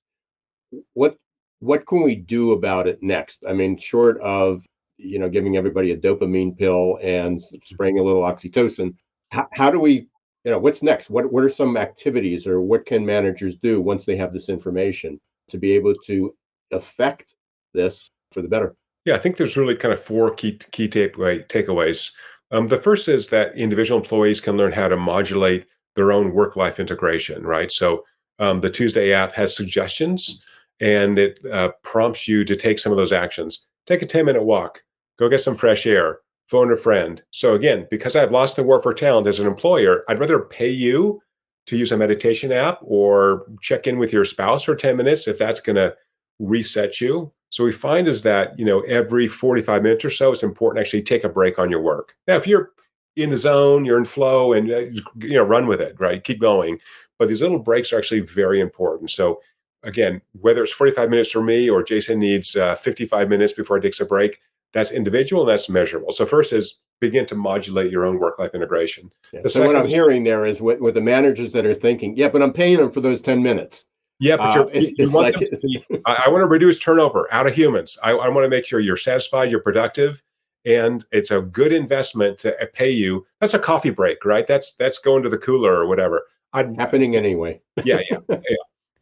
What what can we do about it next? I mean, short of you know giving everybody a dopamine pill and spraying a little oxytocin, how, how do we you know what's next? What what are some activities or what can managers do once they have this information to be able to affect this for the better. Yeah, I think there's really kind of four key key takeaway, takeaways. Um, the first is that individual employees can learn how to modulate their own work life integration, right? So um, the Tuesday app has suggestions and it uh, prompts you to take some of those actions. Take a 10 minute walk, go get some fresh air, phone a friend. So again, because I've lost the war for talent as an employer, I'd rather pay you to use a meditation app or check in with your spouse for 10 minutes if that's going to reset you so we find is that, you know, every 45 minutes or so, it's important actually take a break on your work. Now, if you're in the zone, you're in flow and, uh, you know, run with it, right? Keep going. But these little breaks are actually very important. So again, whether it's 45 minutes for me or Jason needs uh, 55 minutes before he takes a break, That's individual and that's measurable. So first is begin to modulate your own work life integration. Yeah. So what I'm is, hearing there is with, with the managers that are thinking, yeah, but I'm paying them for those 10 minutes. Yeah, but uh, it's, you want like, be, I, I, want to reduce turnover out of humans. I, I want to make sure you're satisfied, you're productive, and it's a good investment to pay you. That's a coffee break, right? That's that's going to the cooler or whatever. I'm, happening anyway. yeah, yeah, yeah.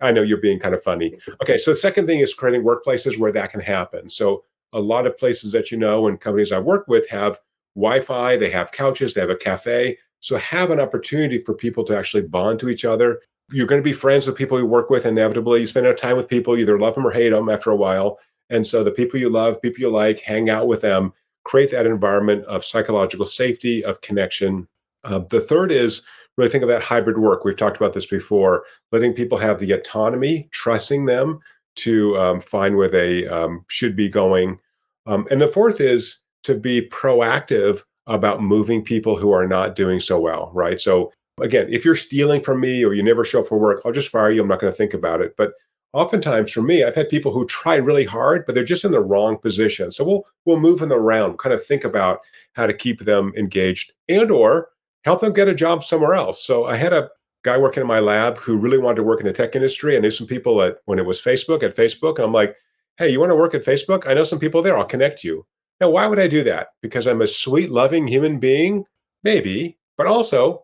I know you're being kind of funny. Okay, so the second thing is creating workplaces where that can happen. So a lot of places that you know and companies I work with have Wi-Fi, they have couches, they have a cafe. So have an opportunity for people to actually bond to each other. You're going to be friends with people you work with inevitably. You spend time with people, either love them or hate them after a while. And so the people you love, people you like, hang out with them, create that environment of psychological safety, of connection. Uh, the third is really think about hybrid work. We've talked about this before, letting people have the autonomy, trusting them to um, find where they um, should be going. Um, and the fourth is to be proactive about moving people who are not doing so well, right? So again, if you're stealing from me or you never show up for work, I'll just fire you. I'm not going to think about it. But oftentimes for me, I've had people who try really hard, but they're just in the wrong position. So we'll we'll move them around, kind of think about how to keep them engaged and or help them get a job somewhere else. So I had a guy working in my lab who really wanted to work in the tech industry. I knew some people at when it was Facebook at Facebook. I'm like, hey, you want to work at Facebook? I know some people there. I'll connect you. Now, why would I do that? Because I'm a sweet, loving human being? Maybe. But also,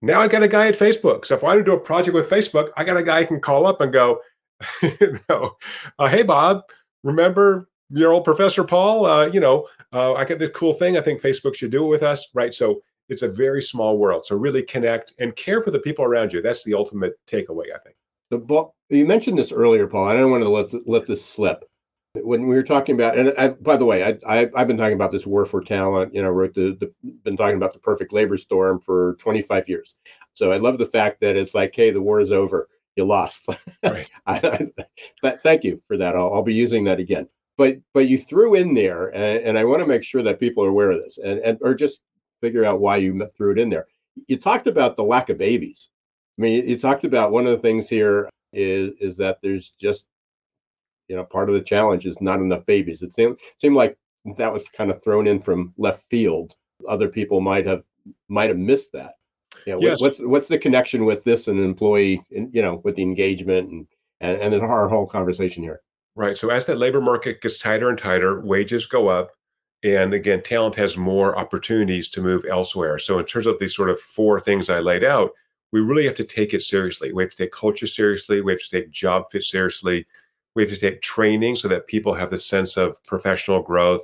now I got a guy at Facebook. So if I want to do a project with Facebook, I got a guy I can call up and go, you know, uh, hey, Bob, remember your old Professor Paul? Uh, you know, uh, I got this cool thing. I think Facebook should do it with us. Right. So it's a very small world. So really connect and care for the people around you. That's the ultimate takeaway, I think. The book you mentioned this earlier, Paul. I don't want to let let this slip. When we were talking about, and I, by the way, I, I have been talking about this war for talent. You know, wrote the, the been talking about the perfect labor storm for 25 years. So I love the fact that it's like, hey, the war is over. You lost. Right. I, I, thank you for that. I'll, I'll be using that again but but you threw in there and, and, i want to make sure that people are aware of this and, and or just figure out why you threw it in there. You talked about the lack of babies. I mean, you talked about one of the things here is is that there's just you know part of the challenge is not enough babies. It seemed seemed like that was kind of thrown in from left field. Other people might have might have missed that. Yeah, you know, yes. what's what's the connection with this and employee, and, you know, with the engagement and and and our whole conversation here. Right. So as that labor market gets tighter and tighter, wages go up, and again, talent has more opportunities to move elsewhere. So, in terms of these sort of four things I laid out, we really have to take it seriously. We have to take culture seriously. We have to take job fit seriously. We have to take training so that people have the sense of professional growth,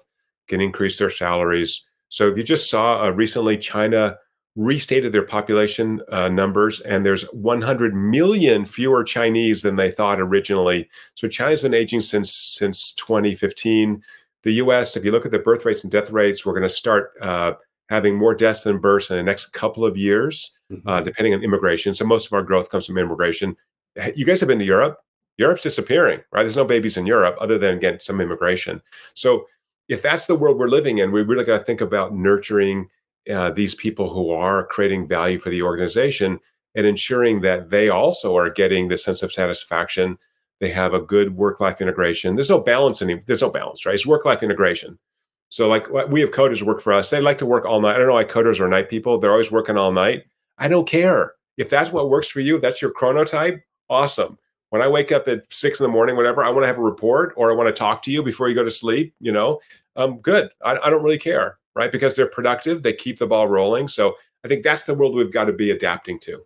can increase their salaries. So, if you just saw uh, recently, China restated their population uh, numbers, and there's 100 million fewer Chinese than they thought originally. So, China's been aging since since 2015 the US, if you look at the birth rates and death rates, we're going to start uh, having more deaths than births in the next couple of years, uh, mm-hmm. uh, depending on immigration. So most of our growth comes from immigration. You guys have been to Europe. Europe's disappearing, right? There's no babies in Europe other than, again, some immigration. So if that's the world we're living in, we really got to think about nurturing uh, these people who are creating value for the organization and ensuring that they also are getting the sense of satisfaction they have a good work life integration. There's no balance any. There's no balance, right? It's work life integration. So like we have coders work for us. They like to work all night. I don't know why coders are night people. They're always working all night. I don't care if that's what works for you. That's your chronotype. Awesome. When I wake up at six in the morning, whatever, I want to have a report or I want to talk to you before you go to sleep. You know, um, good. I, I don't really care, right? Because they're productive. They keep the ball rolling. So I think that's the world we've got to be adapting to.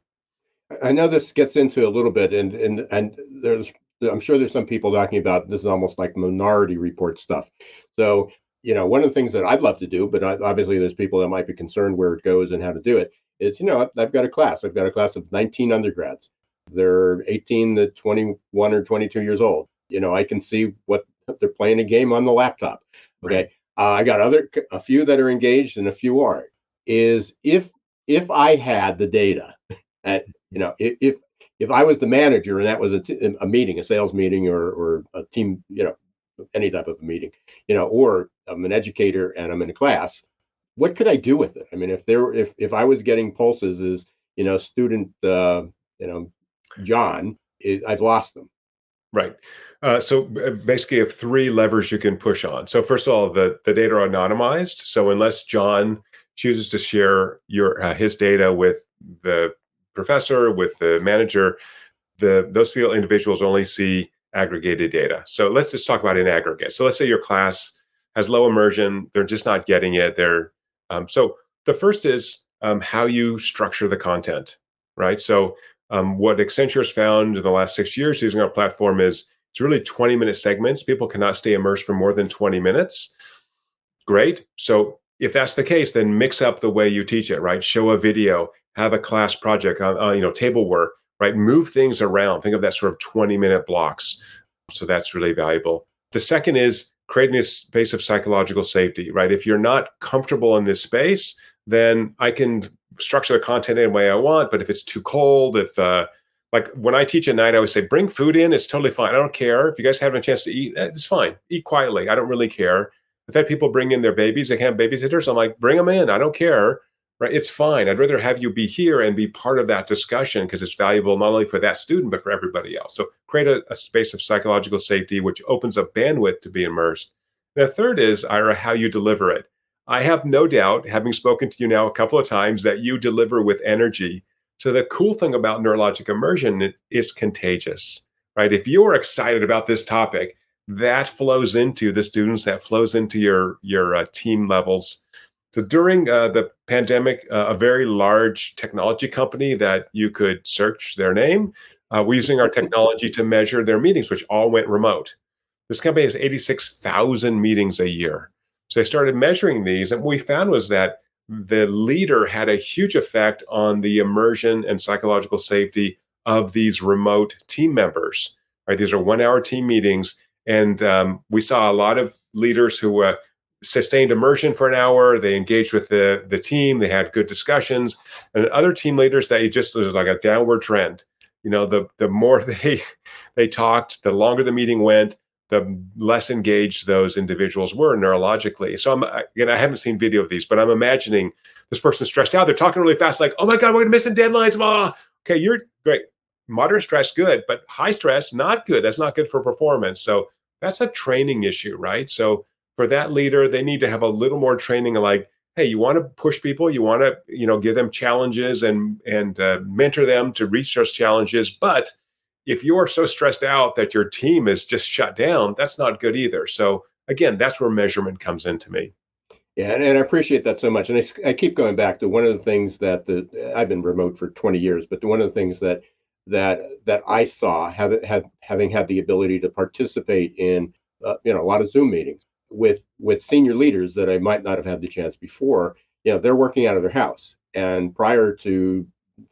I know this gets into a little bit, and and and there's I'm sure there's some people talking about this is almost like minority report stuff. So, you know, one of the things that I'd love to do, but obviously there's people that might be concerned where it goes and how to do it, is, you know, I've got a class. I've got a class of 19 undergrads. They're 18 to 21 or 22 years old. You know, I can see what they're playing a game on the laptop. Okay. Right. Uh, I got other, a few that are engaged and a few aren't. Is if, if I had the data, and, you know, if, if if I was the manager and that was a, t- a meeting, a sales meeting or, or a team, you know, any type of a meeting, you know, or I'm an educator and I'm in a class, what could I do with it? I mean, if there, if, if I was getting pulses as, you know, student, uh, you know, John, it, I've lost them. Right. Uh, so basically, you have three levers you can push on. So first of all, the the data are anonymized. So unless John chooses to share your uh, his data with the professor, with the manager, the those few individuals only see aggregated data. So let's just talk about in aggregate. So let's say your class has low immersion; they're just not getting it. They're um, so the first is um, how you structure the content, right? So um, what Accenture has found in the last six years using our platform is it's really 20 minute segments. People cannot stay immersed for more than 20 minutes. Great. So if that's the case, then mix up the way you teach it, right? Show a video, have a class project on, uh, you know, table work, right? Move things around. Think of that sort of 20 minute blocks. So that's really valuable. The second is creating this space of psychological safety, right? If you're not comfortable in this space, then I can structure the content any way I want. But if it's too cold, if uh, like when I teach at night, I always say, bring food in. It's totally fine. I don't care. If you guys haven't a chance to eat, eh, it's fine. Eat quietly. I don't really care. I've had people bring in their babies. They can't have babysitters. I'm like, bring them in. I don't care. Right? It's fine. I'd rather have you be here and be part of that discussion because it's valuable not only for that student but for everybody else. So create a, a space of psychological safety, which opens up bandwidth to be immersed. The third is, Ira, how you deliver it. I have no doubt, having spoken to you now a couple of times, that you deliver with energy. So the cool thing about neurologic immersion is contagious, right? If you're excited about this topic, that flows into the students, that flows into your your uh, team levels. So during uh, the pandemic, uh, a very large technology company that you could search their name, uh, we're using our technology to measure their meetings, which all went remote. This company has 86,000 meetings a year. So I started measuring these, and what we found was that the leader had a huge effect on the immersion and psychological safety of these remote team members. Right, these are one-hour team meetings, and um, we saw a lot of leaders who uh, sustained immersion for an hour. They engaged with the the team. They had good discussions, and other team leaders that just was like a downward trend. You know, the the more they they talked, the longer the meeting went, the less engaged those individuals were neurologically. So I'm again, I haven't seen video of these, but I'm imagining this person stressed out. They're talking really fast, like, "Oh my god, we're missing deadlines!" Ah, okay, you're great. Moderate stress, good, but high stress, not good. That's not good for performance. So that's a training issue, right? So for that leader, they need to have a little more training, like, hey, you want to push people, you want to, you know, give them challenges and and uh, mentor them to reach those challenges, but if you are so stressed out that your team is just shut down, that's not good either. So again, that's where measurement comes into me. Yeah, and, and I appreciate that so much. And I, I, keep going back to one of the things that the I've been remote for 20 years, but one of the things that that that I saw have, have having had the ability to participate in uh, you know a lot of Zoom meetings with with senior leaders that I might not have had the chance before. You know, they're working out of their house, and prior to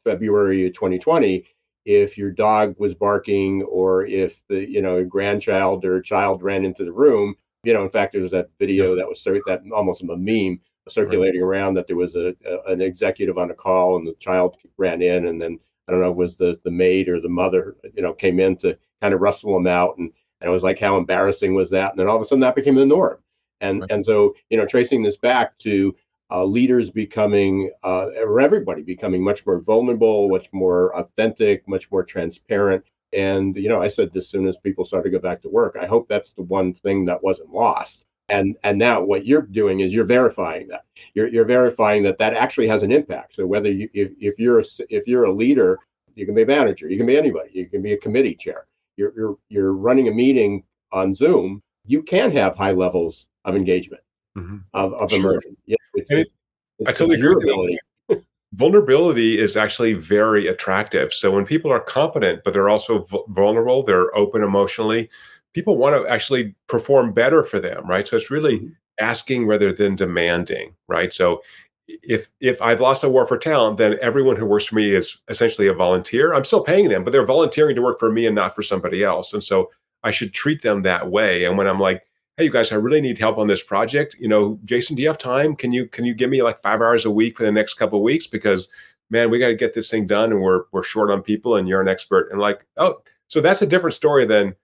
February of 2020 if your dog was barking or if the you know a grandchild or a child ran into the room you know in fact there was that video that was that almost a meme circulating right. around that there was a, a, an executive on a call and the child ran in and then i don't know was the the maid or the mother you know came in to kind of rustle them out and and it was like how embarrassing was that and then all of a sudden that became the norm and right. and so you know tracing this back to uh, leaders becoming, uh, or everybody becoming much more vulnerable, much more authentic, much more transparent. And, you know, I said this soon as people started to go back to work, I hope that's the one thing that wasn't lost. And, and now what you're doing is you're verifying that you're, you're verifying that that actually has an impact. So whether you, if, if you're a, if you're a leader, you can be a manager, you can be anybody, you can be a committee chair. You're, you're, you're running a meeting on Zoom. You can have high levels of engagement mm-hmm. of, of sure. immersion. Yeah, it's, it, it's, I totally agree Vulnerability is actually very attractive. So when people are competent, but they're also vulnerable, they're open emotionally, people want to actually perform better for them, right? So it's really mm-hmm. asking rather than demanding, right? So if if I've lost a war for talent, then everyone who works for me is essentially a volunteer. I'm still paying them, but they're volunteering to work for me and not for somebody else. And so I should treat them that way. And when I'm like, hey you guys i really need help on this project you know jason do you have time can you can you give me like five hours a week for the next couple of weeks because man we got to get this thing done and we're we're short on people and you're an expert and like oh so that's a different story than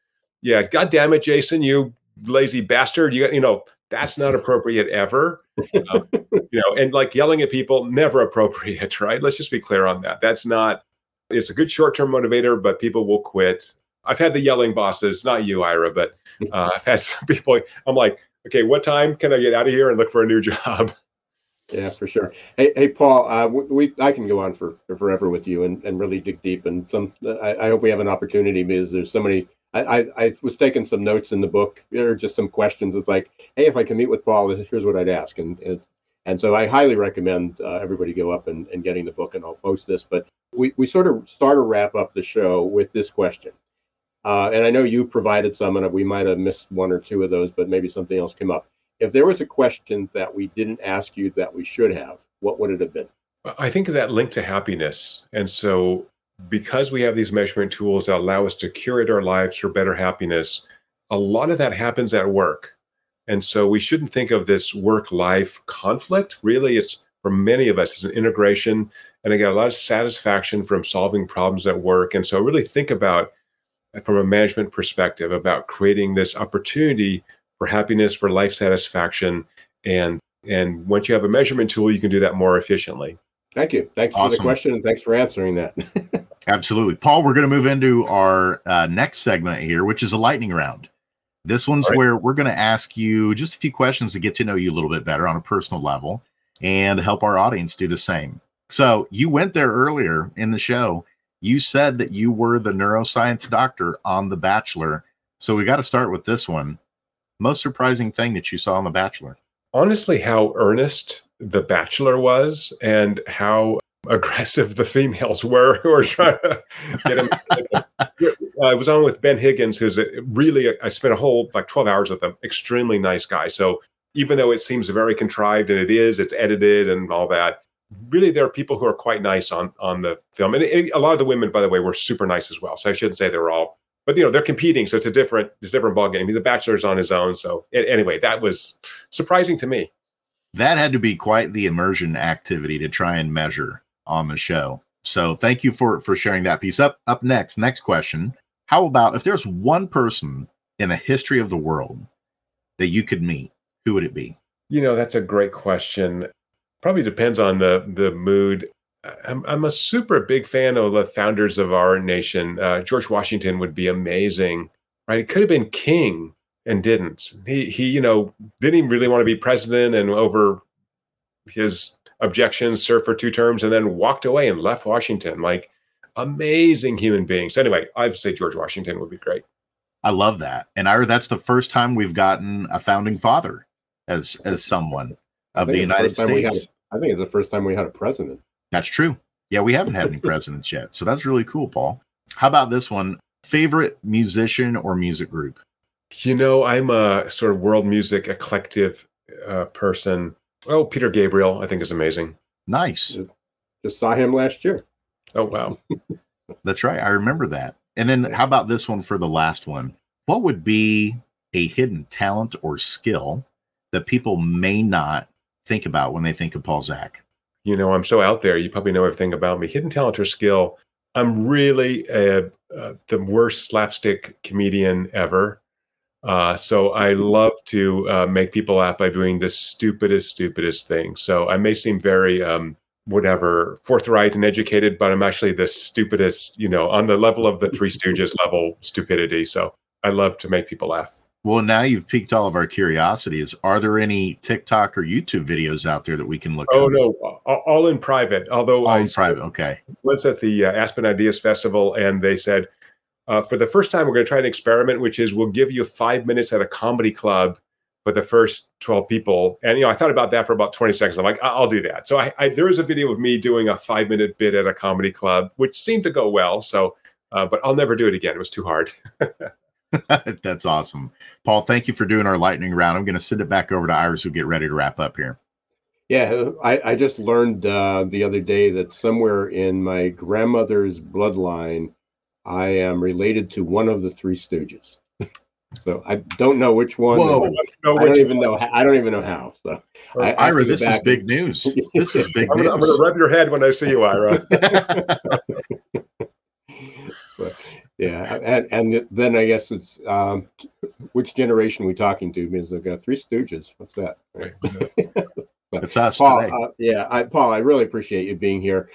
yeah god damn it jason you lazy bastard you got you know that's not appropriate ever um, you know and like yelling at people never appropriate right let's just be clear on that that's not it's a good short-term motivator but people will quit I've had the yelling bosses, not you, Ira, but uh, I've had some people. I'm like, okay, what time can I get out of here and look for a new job? Yeah, for sure. Hey, hey, Paul. Uh, we I can go on for, for forever with you and, and really dig deep. And some, I, I hope we have an opportunity because there's so many. I, I, was taking some notes in the book. There are just some questions. It's like, hey, if I can meet with Paul, here's what I'd ask. And and, and so I highly recommend uh, everybody go up and, and getting the book. And I'll post this. But we we sort of start to wrap up the show with this question. Uh, and I know you provided some, and we might have missed one or two of those, but maybe something else came up if there was a question that we didn't ask you that we should have, what would it have been? I think that linked to happiness. And so, because we have these measurement tools that allow us to curate our lives for better happiness, a lot of that happens at work. And so, we shouldn't think of this work life conflict. Really, it's for many of us, it's an integration. And I get a lot of satisfaction from solving problems at work. And so, really think about from a management perspective about creating this opportunity for happiness, for life satisfaction, and and once you have a measurement tool, you can do that more efficiently. Thank you. Thanks awesome. for the question and thanks for answering that. Absolutely, Paul. We're going to move into our uh, next segment here, which is a lightning round. This one's right. where we're going to ask you just a few questions to get to know you a little bit better on a personal level and help our audience do the same. So, you went there earlier in the show. You said that you were the neuroscience doctor on The Bachelor. So, we got to start with this one most surprising thing that you saw on The Bachelor? Honestly, how earnest The Bachelor was and how aggressive the females were who were trying to get him. I was on with Ben Higgins, who's a, really, I spent a whole like 12 hours with him. Extremely nice guy. So even though it seems very contrived and it is, it's edited and all that, really there are people who are quite nice on on the film. And, and a lot of the women, by the way, were super nice as well. So I shouldn't say they were all but you know they're competing, so it's a different it's a different ball game. The Bachelor's on his own, so anyway, that was surprising to me. That had to be quite the immersion activity to try and measure on the show. So thank you for for sharing that piece. Up up next, next question. How about if there's one person in the history of the world that you could meet, who would it be? You know, that's a great question. Probably depends on the the mood. I'm, I'm a super big fan of the founders of our nation. Uh, George Washington would be amazing, right? It could have been king and didn't. He he, you know, didn't even really want to be president, and over his objections, served for two terms, and then walked away and left Washington. Like amazing human beings. So anyway, I'd say George Washington would be great. I love that, and I that's the first time we've gotten a founding father as as someone of the United States. I think it's the first time we had a president. That's true. Yeah, we haven't had any presidents yet. So that's really cool, Paul. How about this one? Favorite musician or music group? You know, I'm a sort of world music eclectic uh, person. Oh, Peter Gabriel, I think is amazing. Nice. Just saw him last year. Oh, wow. That's right. I remember that. And then how about this one for the last one? What would be a hidden talent or skill that people may not think about when they think of Paul Zak? You know, I'm so out there. You probably know everything about me. Hidden talent or skill. I'm really a, uh, the worst slapstick comedian ever. Uh, so I love to uh, make people laugh by doing the stupidest, stupidest thing. So I may seem very, um, whatever, forthright and educated, but I'm actually the stupidest, you know, on the level of the Three Stooges level stupidity. So I love to make people laugh. Well, now you've piqued all of our curiosities. Are there any TikTok or YouTube videos out there that we can look? At? Oh no, all in private. Although all I in private, okay. Was at the uh, Aspen Ideas Festival, and they said, uh, for the first time, we're going to try an experiment, which is we'll give you five minutes at a comedy club for the first 12 people. And, you know, I thought about that for about 20 seconds. I'm like, I'll do that. So I, I there is a video of me doing a five minute bit at a comedy club, which seemed to go well. So, uh, but I'll never do it again. It was too hard. That's awesome. Paul, thank you for doing our lightning round. I'm going to send it back over to Iris who get ready to wrap up here. Yeah, I, I just learned uh, the other day that somewhere in my grandmother's bloodline, I am related to one of the Three Stooges. so I don't know which one. Whoa. I don't, I don't even know. How, I don't even know how. So, I, Ira, this is big and... news. This is big I'm news. I'm going to rub your head when I see you, Ira. but, yeah, and and then I guess it's um, which generation are we talking to? Because I've got three Stooges. What's that? Right. it's us Paul. Uh, yeah, I, Paul, I really appreciate you being here.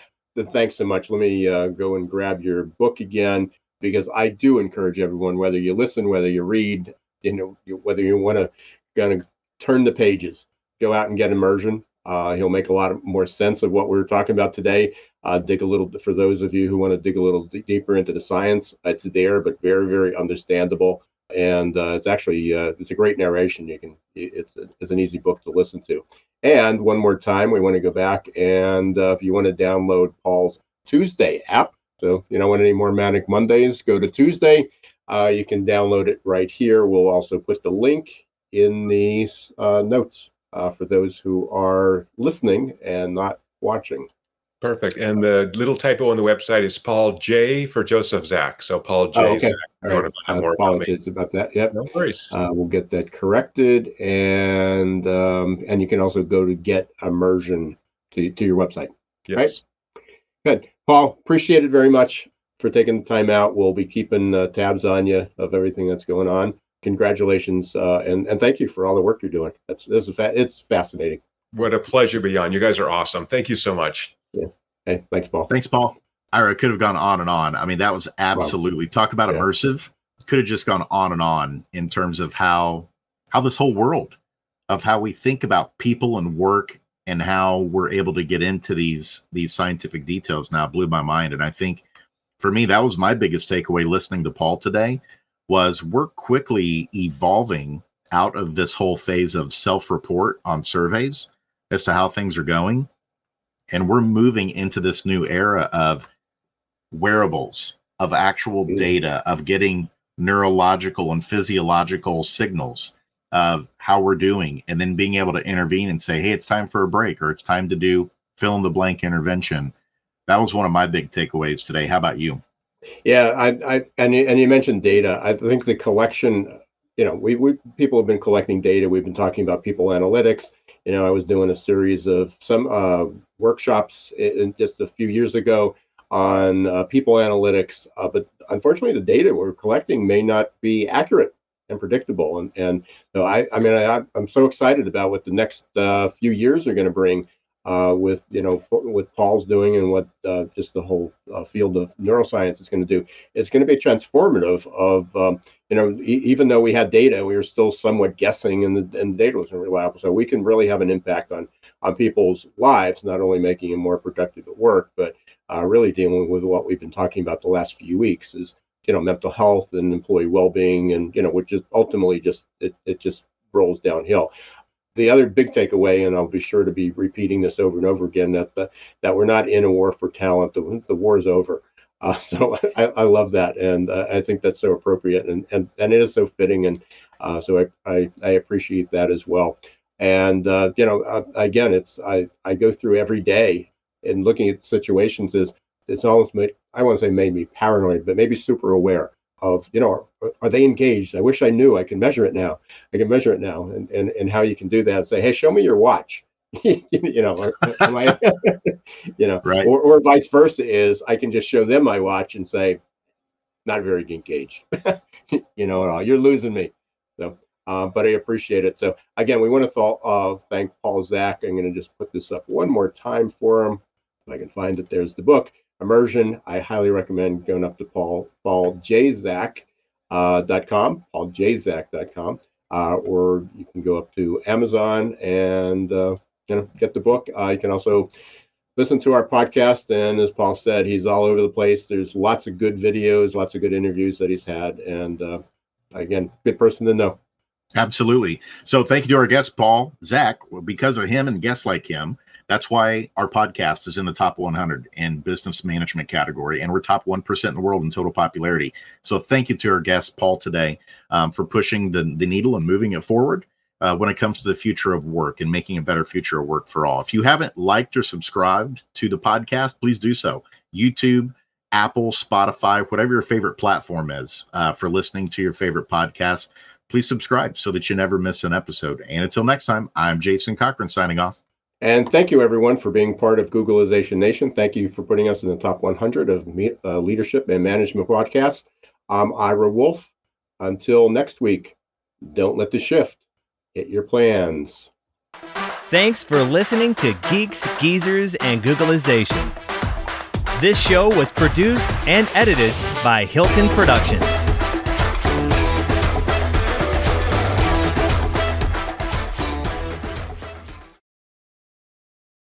Thanks so much. Let me uh, go and grab your book again. because I do encourage everyone, whether you listen, whether you read, you know, whether you want to kind of turn the pages, go out and get immersion. Uh, he'll make a lot of more sense of what we are talking about today. Uh, dig a little for those of you who want to dig a little d- deeper into the science. It's there, but very, very understandable, and uh, it's actually uh, it's a great narration. You can it's it's an easy book to listen to. And one more time, we want to go back and uh, if you want to download Paul's Tuesday app, so you don't want any more Manic Mondays, go to Tuesday. Uh, you can download it right here. We'll also put the link in the uh, notes for those who are listening and not watching. Perfect. And the little typo on the website is Paul J for Joseph Zak. So Paul J. Oh, okay. Zak. Right. I apologize about, about, that. Yep. No worries. Uh, we'll get that corrected, and um, and you can also go to get immersion to, to your website. Yes. Right? Good. Paul, appreciate it very much for taking the time out. We'll be keeping uh, tabs on you of everything that's going on. Congratulations, uh, and and thank you for all the work you're doing. That's this is fa- it's fascinating. What a pleasure to be on. You guys are awesome. Thank you so much. Yeah. Hey, thanks, Paul. Thanks, Paul. Ira could have gone on and on. I mean, that was absolutely wow. talk about yeah. immersive. Could have just gone on and on in terms of how how this whole world of how we think about people and work and how we're able to get into these these scientific details now blew my mind and i think for me that was my biggest takeaway listening to paul today was we're quickly evolving out of this whole phase of self-report on surveys as to how things are going and we're moving into this new era of wearables of actual mm. data of getting neurological and physiological signals of how we're doing and then being able to intervene and say hey it's time for a break or it's time to do fill in the blank intervention. That was one of my big takeaways today. How about you? Yeah i, I and, you, and you mentioned data. I think the collection you know we, we people have been collecting data. We've been talking about people analytics you know i was doing a series of some uh, workshops in, just a few years ago on uh, people analytics uh, but unfortunately the data we're collecting may not be accurate and predictable. And and so I I mean I I'm so excited about what the next uh, few years are going to bring uh, with you know what Paul's doing and what uh, just the whole uh, field of neuroscience is going to do. It's going to be transformative. Of um, you know e- even though we had data, we were still somewhat guessing, and the and the data wasn't reliable. So we can really have an impact on on people's lives, not only making them more productive at work, but uh, really dealing with what we've been talking about the last few weeks is you know mental health and employee well-being and you know which is ultimately just it, it just rolls downhill the other big takeaway and i'll be sure to be repeating this over and over again that the, that we're not in a war for talent. The, the war is over. Uh, so I, I love that and uh, i think that's so appropriate and and, and it is so fitting and uh, so I, I, I appreciate that as well. And uh, you know uh, again it's i i go through every day and looking at situations is it's almost made, I want to say made me paranoid, but maybe super aware of, you know, are, are, they engaged? I wish I knew. I can measure it now. I can measure it now, and and, and how you can do that. And say, hey, show me your watch. you know, or, I, you know, right. or, or vice versa is I can just show them my watch and say, not very engaged. you know, you're losing me. So, uh, but I appreciate it. So again, we want to th- uh, thank Paul Zak. I'm going to just put this up one more time for him. If I can find it, there's the book immersion, I highly recommend going up to Paul pauljzak.com, uh, .com, pauljzak.com, uh, or you can go up to Amazon and uh, you know get the book. Uh, you can also listen to our podcast, and as Paul said, he's all over the place. There's lots of good videos, lots of good interviews that he's had, and uh, again, good person to know. Absolutely. So thank you to our guest, Paul Zak. Because of him and guests like him, that's why our podcast is in the top 100 in business management category, and we're top 1% in the world in total popularity. So thank you to our guest, Paul, today um, for pushing the, the needle and moving it forward uh, when it comes to the future of work and making a better future of work for all. If you haven't liked or subscribed to the podcast, please do so. YouTube, Apple, Spotify, whatever your favorite platform is uh, for listening to your favorite podcast, please subscribe so that you never miss an episode. And until next time, I'm Jason Cochran signing off. And thank you, everyone, for being part of Googlization Nation. Thank you for putting us in the top 100 of me, uh, leadership and management podcasts. I'm Ira Wolfe. Until next week, don't let the shift hit your plans. Thanks for listening to Geeks, Geezers, and Googlization. This show was produced and edited by Hilton Productions.